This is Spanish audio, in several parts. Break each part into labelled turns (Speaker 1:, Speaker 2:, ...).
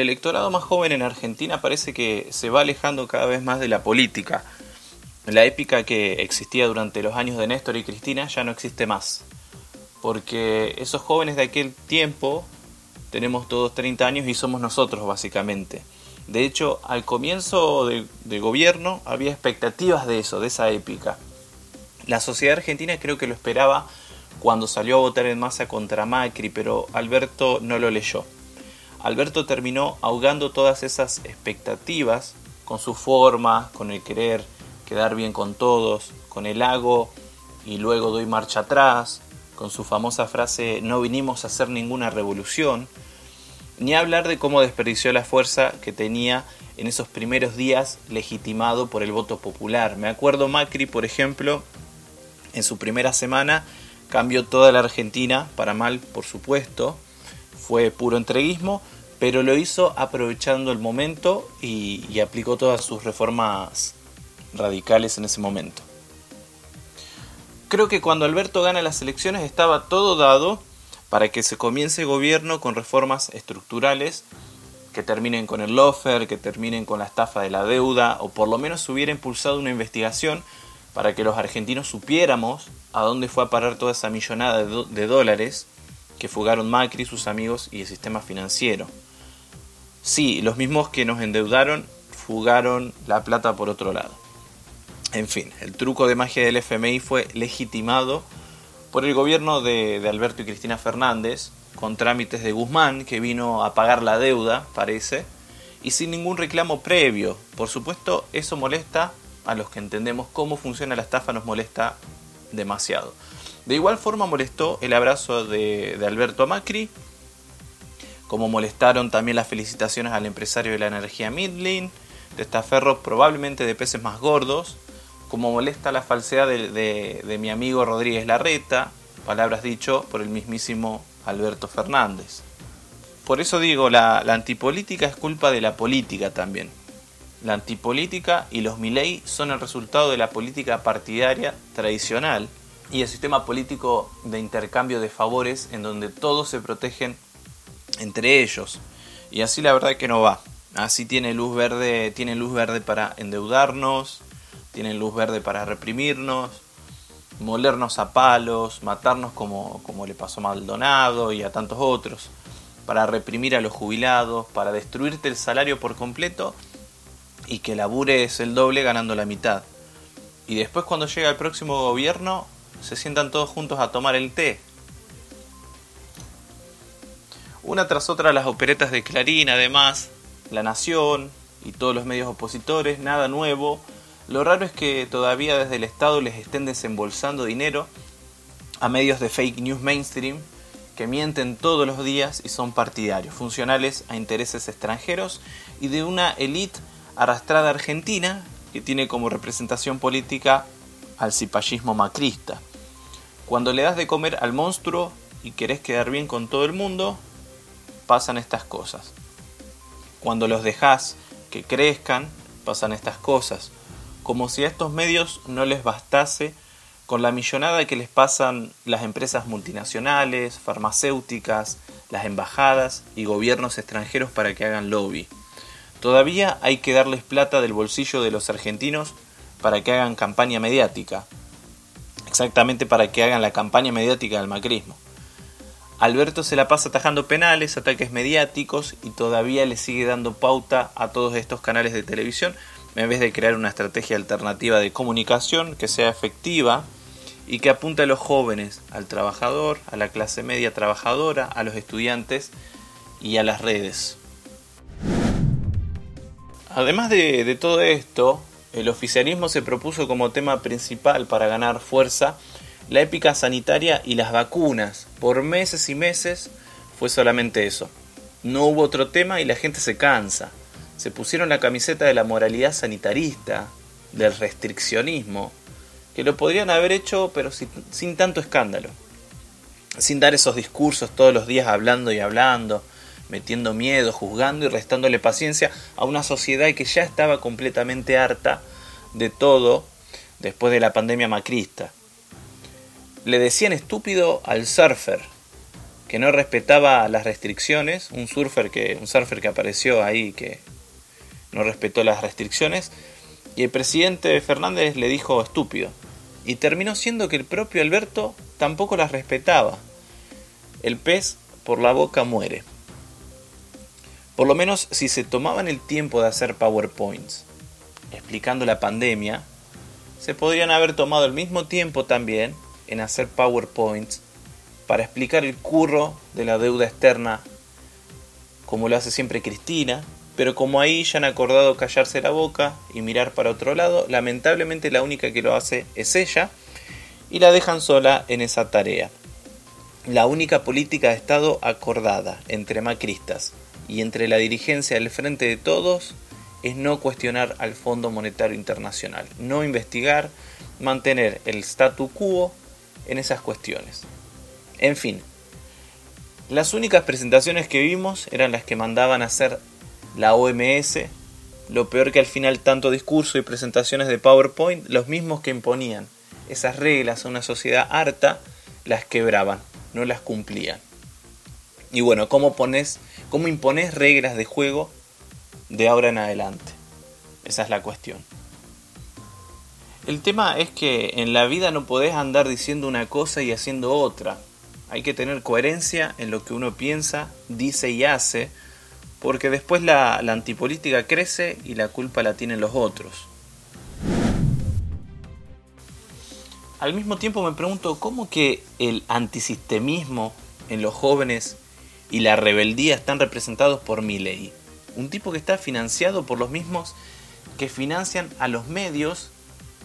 Speaker 1: El electorado más joven en Argentina parece que se va alejando cada vez más de la política. La épica que existía durante los años de Néstor y Cristina ya no existe más. Porque esos jóvenes de aquel tiempo tenemos todos 30 años y somos nosotros básicamente. De hecho, al comienzo del de gobierno había expectativas de eso, de esa épica. La sociedad argentina creo que lo esperaba cuando salió a votar en masa contra Macri, pero Alberto no lo leyó. Alberto terminó ahogando todas esas expectativas con su forma, con el querer quedar bien con todos, con el hago y luego doy marcha atrás, con su famosa frase no vinimos a hacer ninguna revolución, ni hablar de cómo desperdició la fuerza que tenía en esos primeros días legitimado por el voto popular. Me acuerdo Macri, por ejemplo, en su primera semana cambió toda la Argentina, para mal por supuesto, fue puro entreguismo, pero lo hizo aprovechando el momento y, aplicó todas sus reformas radicales en ese momento. Creo que cuando Alberto gana las elecciones estaba todo dado para que se comience gobierno con reformas estructurales que terminen con el lofer, que terminen con la estafa de la deuda, o por lo menos se hubiera impulsado una investigación para que los argentinos supiéramos a dónde fue a parar toda esa millonada de, dólares que fugaron Macri, sus amigos y el sistema financiero. Sí, los mismos que nos endeudaron fugaron la plata por otro lado. En fin, el truco de magia del FMI fue legitimado por el gobierno de, de, Alberto y Cristina Fernández, con trámites de Guzmán, que vino a pagar la deuda, parece, y sin ningún reclamo previo. Por supuesto, eso molesta a los que entendemos cómo funciona la estafa, nos molesta demasiado. De igual forma molestó el abrazo de, Alberto Macri, como molestaron también las felicitaciones al empresario de la energía Midlin, de Estaferro probablemente de peces más gordos, como molesta la falsedad de, mi amigo Rodríguez Larreta, palabras dicho por el mismísimo Alberto Fernández. Por eso digo, la, la antipolítica es culpa de la política también. La antipolítica y los Milei son el resultado de la política partidaria tradicional y el sistema político de intercambio de favores en donde todos se protegen entre ellos. Y así la verdad que no va. Así tiene luz verde, tiene luz verde para endeudarnos, tienen luz verde para reprimirnos, molernos a palos, matarnos como, como le pasó a Maldonado y a tantos otros, para reprimir a los jubilados, para destruirte el salario por completo y que labures el doble ganando la mitad. Y después cuando llega el próximo gobierno, se sientan todos juntos a tomar el té. Una tras otra las operetas de Clarín, además, La Nación y todos los medios opositores, nada nuevo. Lo raro es que todavía desde el Estado les estén desembolsando dinero a medios de fake news mainstream que mienten todos los días y son partidarios, funcionales a intereses extranjeros y de una élite arrastrada argentina que tiene como representación política al cipallismo macrista. Cuando le das de comer al monstruo y querés quedar bien con todo el mundo, pasan estas cosas. Cuando los dejas que crezcan, pasan estas cosas. Como si a estos medios no les bastase con la millonada que les pasan las empresas multinacionales, farmacéuticas, las embajadas y gobiernos extranjeros para que hagan lobby. Todavía hay que darles plata del bolsillo de los argentinos para que hagan campaña mediática. Exactamente para que hagan la campaña mediática del macrismo. Alberto se la pasa atajando penales, ataques mediáticos y todavía le sigue dando pauta a todos estos canales de televisión en vez de crear una estrategia alternativa de comunicación que sea efectiva y que apunte a los jóvenes, al trabajador, a la clase media trabajadora, a los estudiantes y a las redes. Además de, todo esto, el oficialismo se propuso como tema principal para ganar fuerza la épica sanitaria y las vacunas. Por meses y meses fue solamente eso. No hubo otro tema y la gente se cansa. Se pusieron la camiseta de la moralidad sanitarista, del restriccionismo, que lo podrían haber hecho pero sin, sin tanto escándalo. Sin dar esos discursos todos los días hablando y hablando, metiendo miedo, juzgando y restándole paciencia a una sociedad que ya estaba completamente harta de todo después de la pandemia macrista. Le decían estúpido al surfer, que no respetaba las restricciones, un surfer que, un surfer que apareció ahí que no respetó las restricciones, y el presidente Fernández le dijo estúpido. Y terminó siendo que el propio Alberto tampoco las respetaba. El pez por la boca muere. Por lo menos si se tomaban el tiempo de hacer PowerPoints explicando la pandemia, se podrían haber tomado el mismo tiempo también en hacer PowerPoints para explicar el curro de la deuda externa, como lo hace siempre Cristina, pero como ahí ya han acordado callarse la boca y mirar para otro lado, lamentablemente la única que lo hace es ella y la dejan sola en esa tarea. La única política de Estado acordada entre macristas y entre la dirigencia del Frente de Todos es no cuestionar al Fondo Monetario Internacional, no investigar, mantener el statu quo en esas cuestiones. En fin, las únicas presentaciones que vimos eran las que mandaban a hacer la OMS, lo peor que al final tanto discurso y presentaciones de PowerPoint, los mismos que imponían esas reglas a una sociedad harta, las quebraban, no las cumplían. Y bueno, ¿cómo, pones, cómo impones reglas de juego de ahora en adelante? Esa es la cuestión. El tema es que en la vida no podés andar diciendo una cosa y haciendo otra. Hay que tener coherencia en lo que uno piensa, dice y hace, porque después la, antipolítica crece y la culpa la tienen los otros. Al mismo tiempo me pregunto cómo que el antisistemismo en los jóvenes y la rebeldía están representados por ley. Un tipo que está financiado por los mismos que financian a los medios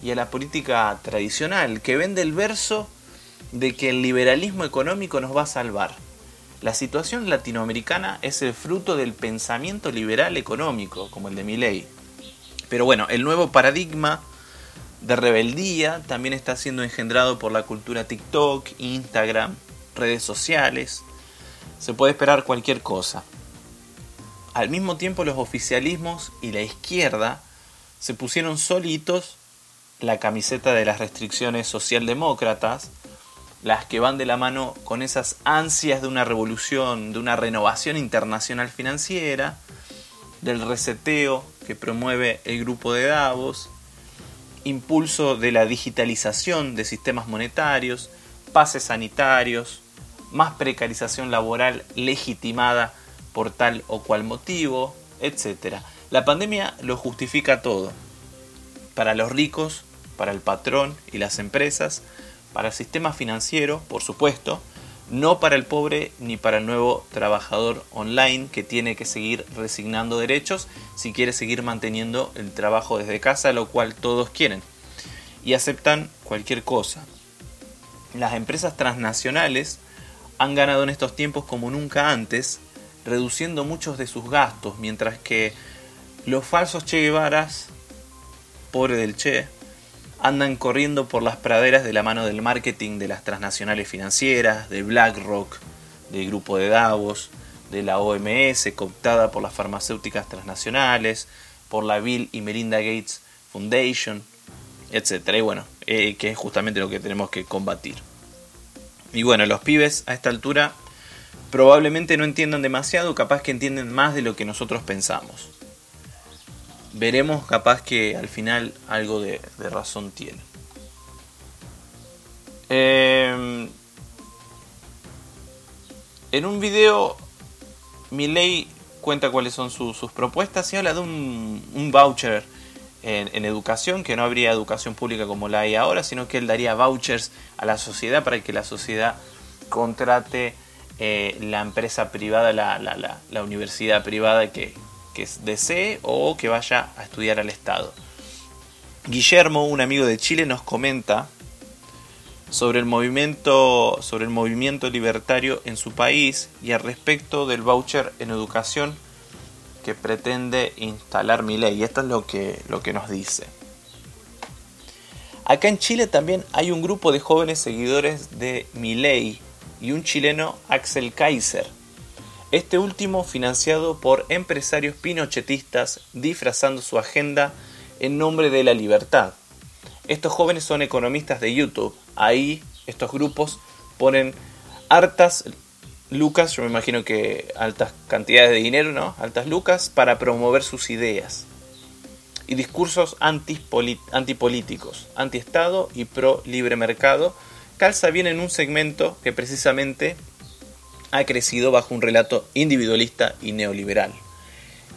Speaker 1: y a la política tradicional, que vende el verso de que el liberalismo económico nos va a salvar. La situación latinoamericana es el fruto del pensamiento liberal económico, como el de Milley. Pero bueno, el nuevo paradigma de rebeldía también está siendo engendrado por la cultura TikTok, Instagram, redes sociales. Se puede esperar cualquier cosa. Al mismo tiempo los oficialismos y la izquierda se pusieron solitos la camiseta de las restricciones socialdemócratas las que van de la mano con esas ansias de una revolución, de una renovación internacional financiera, del reseteo que promueve el grupo de Davos, impulso de la digitalización de sistemas monetarios, pases sanitarios, más precarización laboral legitimada por tal o cual motivo, etc. La pandemia lo justifica todo. Para los ricos, para el patrón y las empresas, para el sistema financiero, por supuesto, no para el pobre ni para el nuevo trabajador online que tiene que seguir resignando derechos si quiere seguir manteniendo el trabajo desde casa, lo cual todos quieren. Y aceptan cualquier cosa. Las empresas transnacionales han ganado en estos tiempos como nunca antes, reduciendo muchos de sus gastos, mientras que los falsos Che Guevaras, pobre del Che, andan corriendo por las praderas de la mano del marketing de las transnacionales financieras, de BlackRock, del grupo de Davos, de la OMS, cooptada por las farmacéuticas transnacionales, por la Bill y Melinda Gates Foundation, etc. Y bueno, eh, que es justamente lo que tenemos que combatir. Y bueno, los pibes a esta altura probablemente no entiendan demasiado, capaz que entienden más de lo que nosotros pensamos veremos capaz que al final algo de, razón tiene. Em, en un video, Miley cuenta cuáles son sus propuestas y habla de un, voucher en, educación, que no habría educación pública como la hay ahora, sino que él daría vouchers a la sociedad para que la sociedad contrate eh, la empresa privada, la universidad privada que, que desee o que vaya a estudiar al Estado. Guillermo, un amigo de Chile, nos comenta sobre el movimiento, sobre el movimiento libertario en su país y al respecto del voucher en educación que pretende instalar mi ley. Y esto es lo que, lo que nos dice. Acá en Chile también hay un grupo de jóvenes seguidores de Milei y un chileno Axel Kaiser, este último financiado por empresarios pinochetistas disfrazando su agenda en nombre de la libertad. Estos jóvenes son economistas de YouTube. Ahí estos grupos ponen hartas lucas, yo me imagino que altas cantidades de dinero, ¿no? Altas lucas para promover sus ideas. Y discursos antipolíticos, anti-Estado y pro libre mercado, calza bien en un segmento que precisamente ha crecido bajo un relato individualista y neoliberal.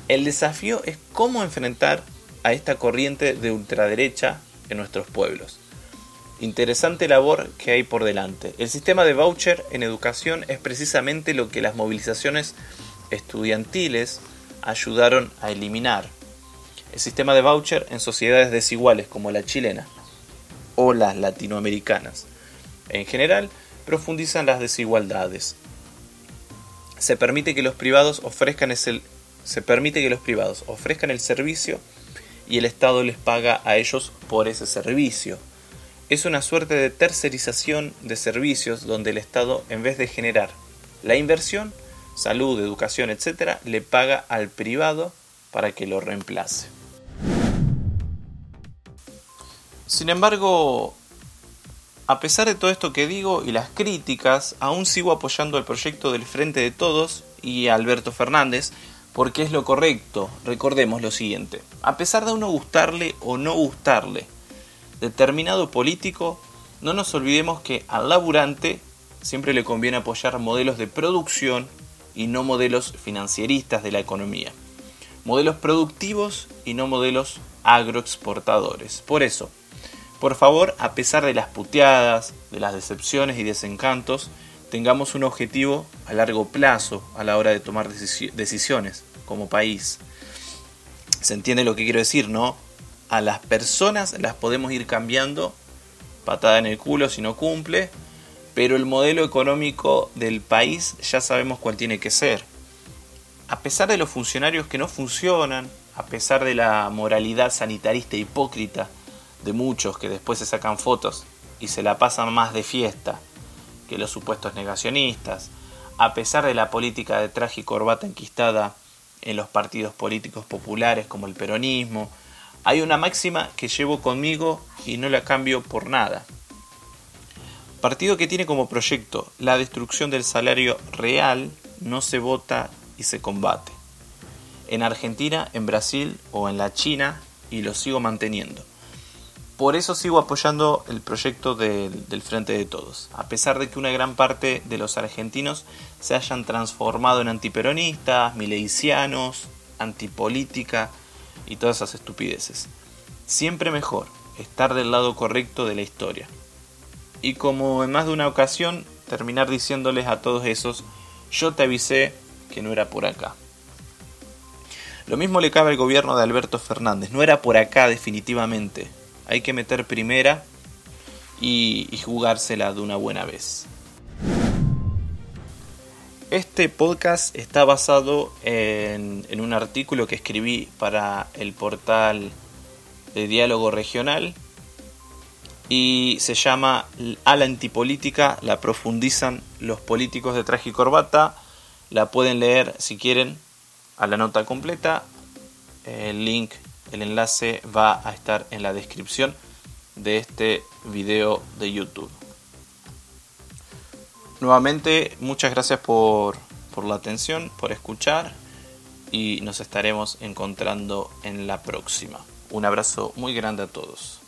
Speaker 1: El desafío es cómo enfrentar a esta corriente de ultraderecha en nuestros pueblos. Interesante labor que hay por delante. El sistema de voucher en educación es precisamente lo que las movilizaciones estudiantiles ayudaron a eliminar. El sistema de voucher en sociedades desiguales como la chilena o las latinoamericanas. En general, profundizan las desigualdades. Se permite que los privados ofrezcan se permite que los privados ofrezcan el servicio y el Estado les paga a ellos por ese servicio es una suerte de tercerización de servicios donde el Estado, en vez de generar la inversión, salud, educación, etc., le paga al privado para que lo reemplace. Sin embargo, a pesar de todo esto que digo y las críticas, aún sigo apoyando el proyecto del Frente de Todos y a Alberto Fernández, porque es lo correcto. Recordemos lo siguiente, a pesar de uno gustarle o no gustarle determinado político, no nos olvidemos que al laburante siempre le conviene apoyar modelos de producción y no modelos financieristas de la economía. Modelos productivos y no modelos agroexportadores. Por eso, por favor, a pesar de las puteadas, de las decepciones y desencantos, tengamos un objetivo a largo plazo a la hora de tomar decisiones como país. ¿Se entiende lo que quiero decir, no? A las personas las podemos ir cambiando, patada en el culo si no cumple, pero el modelo económico del país ya sabemos cuál tiene que ser. A pesar de los funcionarios que no funcionan, a pesar de la moralidad sanitarista hipócrita de muchos que después se sacan fotos y se la pasan más de fiesta que los supuestos negacionistas, a pesar de la política de traje y corbata enquistada en los partidos políticos populares como el peronismo, hay una máxima que llevo conmigo y no la cambio por nada. Partido que tiene como proyecto la destrucción del salario real no se vota y se combate. En Argentina, en Brasil o en la China y lo sigo manteniendo. Por eso sigo apoyando el proyecto del, Frente de Todos, a pesar de que una gran parte de los argentinos se hayan transformado en antiperonistas, mileicianos, antipolítica, y todas esas estupideces. Siempre mejor estar del lado correcto de la historia. Y como en más de una ocasión, terminar diciéndoles a todos esos, yo te avisé que no era por acá. Lo mismo le cabe al gobierno de Alberto Fernández, no era por acá definitivamente. Hay que meter primera y, jugársela de una buena vez. Este podcast está basado en, un artículo que escribí para el portal de diálogo regional y se llama A la antipolítica la profundizan los políticos de traje y corbata. La pueden leer si quieren a la nota completa. El link, el enlace va a estar en la descripción de este video de YouTube. Nuevamente, muchas gracias por, por la atención, por escuchar y nos estaremos encontrando en la próxima. Un abrazo muy grande a todos.